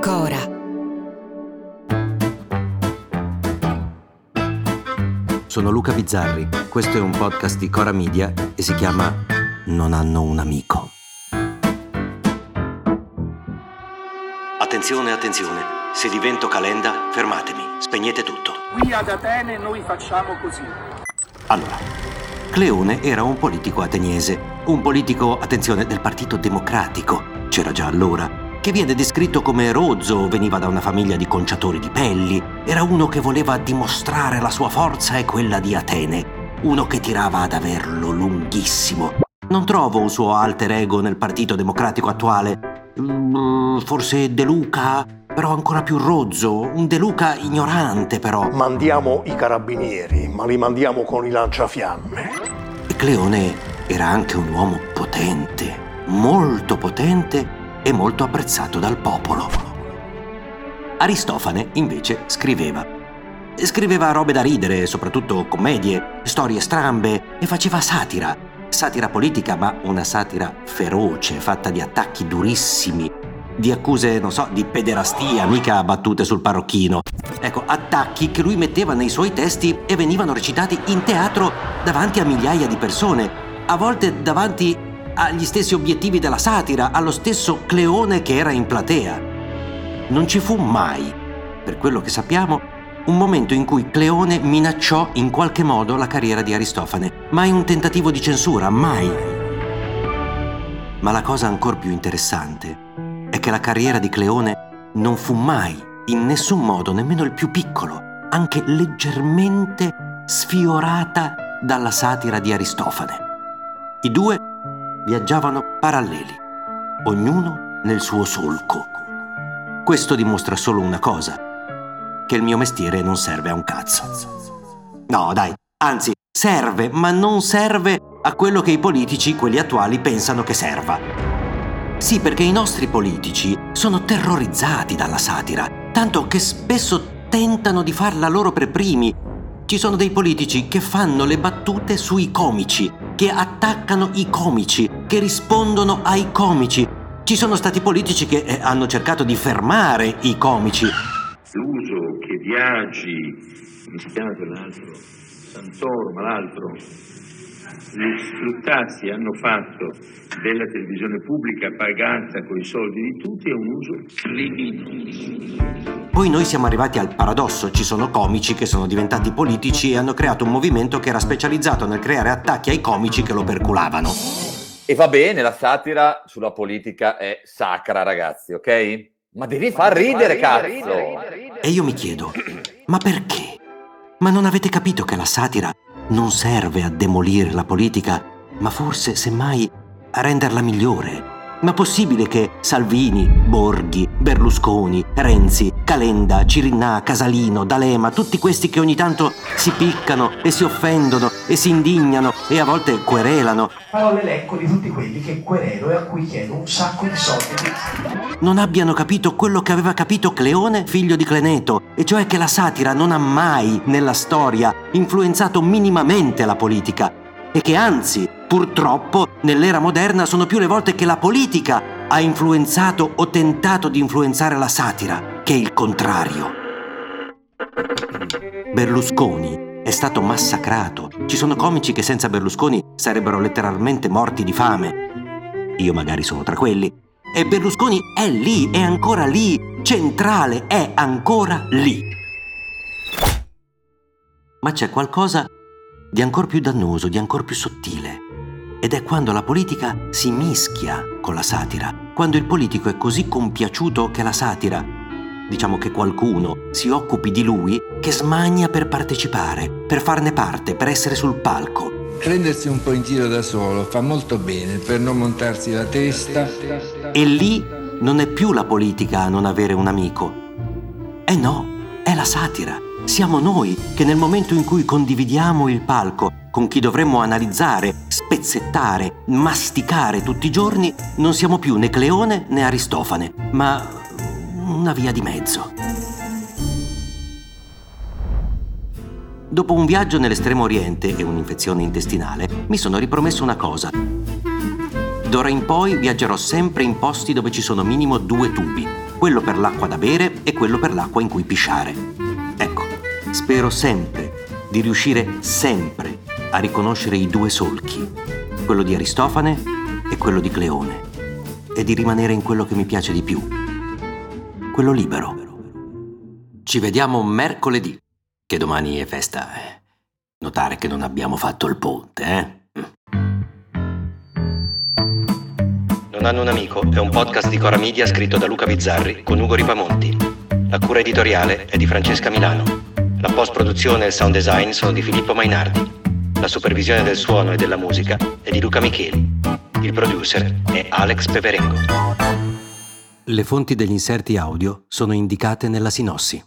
Cora. Sono Luca Bizzarri, questo è un podcast di Cora Media e si chiama Non hanno un amico. Attenzione, attenzione, se divento calenda, fermatemi, spegnete tutto. Qui ad Atene noi facciamo così. Allora, Cleone era un politico ateniese, un politico, attenzione, del Partito Democratico, c'era già allora, che viene descritto come rozzo, veniva da una famiglia di conciatori di pelli, era uno che voleva dimostrare la sua forza e quella di Atene, uno che tirava ad averlo lunghissimo. Non trovo un suo alter ego nel Partito Democratico attuale. Mm, forse De Luca, però ancora più rozzo, un De Luca ignorante però. Mandiamo i carabinieri, ma li mandiamo con i lanciafiamme. E Cleone era anche un uomo potente, molto potente e molto apprezzato dal popolo. Aristofane, invece, scriveva. Scriveva robe da ridere, soprattutto commedie, storie strambe e faceva satira. Satira politica, ma una satira feroce, fatta di attacchi durissimi, di accuse, non so, di pederastia, mica battute sul parrocchino. Ecco, attacchi che lui metteva nei suoi testi e venivano recitati in teatro davanti a migliaia di persone, a volte davanti agli stessi obiettivi della satira, allo stesso Cleone che era in platea. Non ci fu mai, per quello che sappiamo, un momento in cui Cleone minacciò in qualche modo la carriera di Aristofane. Mai un tentativo di censura, mai. Ma la cosa ancora più interessante è che la carriera di Cleone non fu mai, in nessun modo, nemmeno il più piccolo, anche leggermente sfiorata dalla satira di Aristofane. I due viaggiavano paralleli, ognuno nel suo solco. Questo dimostra solo una cosa, che il mio mestiere non serve a un cazzo. No, dai, anzi, serve, ma non serve a quello che i politici, quelli attuali, pensano che serva. Sì, perché i nostri politici sono terrorizzati dalla satira, tanto che spesso tentano di farla loro per primi. Ci sono dei politici che fanno le battute sui comici, che attaccano i comici, che rispondono ai comici. Ci sono stati politici che eh, hanno cercato di fermare i comici. L'uso che Viaggi, come si chiama quell'altro? Santoro, ma l'altro, Luttazzi hanno fatto della televisione pubblica pagata con i soldi di tutti è un uso criminoso. Poi noi siamo arrivati al paradosso, ci sono comici che sono diventati politici e hanno creato un movimento che era specializzato nel creare attacchi ai comici che lo perculavano. E va bene, la satira sulla politica è sacra, ragazzi, ok? Ma devi far ridere, cazzo! E io mi chiedo, ma perché? Ma non avete capito che la satira non serve a demolire la politica, ma forse, semmai, a renderla migliore? Ma possibile che Salvini, Borghi, Berlusconi, Renzi, Calenda, Cirinà, Casalino, D'Alema, tutti questi che ogni tanto si piccano e si offendono e si indignano e a volte querelano. Farò l'elenco di tutti quelli che querelo e a cui chiedo un sacco di soldi. Non abbiano capito quello che aveva capito Cleone, figlio di Cleneto, e cioè che la satira non ha mai, nella storia, influenzato minimamente la politica e che anzi, purtroppo, nell'era moderna sono più le volte che la politica ha influenzato o tentato di influenzare la satira, che il contrario. Berlusconi è stato massacrato. Ci sono comici che senza Berlusconi sarebbero letteralmente morti di fame. Io magari sono tra quelli. E Berlusconi è lì, è ancora lì, centrale, è ancora lì. Ma c'è qualcosa di ancor più dannoso, di ancor più sottile. Ed è quando la politica si mischia con la satira, quando il politico è così compiaciuto che la satira, diciamo che qualcuno si occupi di lui, che smania per partecipare, per farne parte, per essere sul palco. Prendersi un po' in giro da solo fa molto bene per non montarsi la testa E lì non è più la politica a non avere un amico. Eh no, è la satira. Siamo noi che nel momento in cui condividiamo il palco con chi dovremmo analizzare, spezzettare, masticare tutti i giorni, non siamo più né Cleone né Aristofane, ma una via di mezzo. Dopo un viaggio nell'estremo oriente e un'infezione intestinale, mi sono ripromesso una cosa. D'ora in poi viaggerò sempre in posti dove ci sono minimo due tubi, quello per l'acqua da bere e quello per l'acqua in cui pisciare. Ecco, spero sempre di riuscire sempre a riconoscere i due solchi, quello di Aristofane e quello di Cleone, e di rimanere in quello che mi piace di più, quello libero. Ci vediamo mercoledì, che domani è festa. Notare che non abbiamo fatto il ponte, eh? Non hanno un amico è un podcast di Cora Media scritto da Luca Bizzarri con Ugo Ripamonti. La cura editoriale è di Francesca Milano. La post-produzione e il sound design sono di Filippo Mainardi. La supervisione del suono e della musica è di Luca Micheli. Il producer è Alex Peperengo. Le fonti degli inserti audio sono indicate nella sinossi.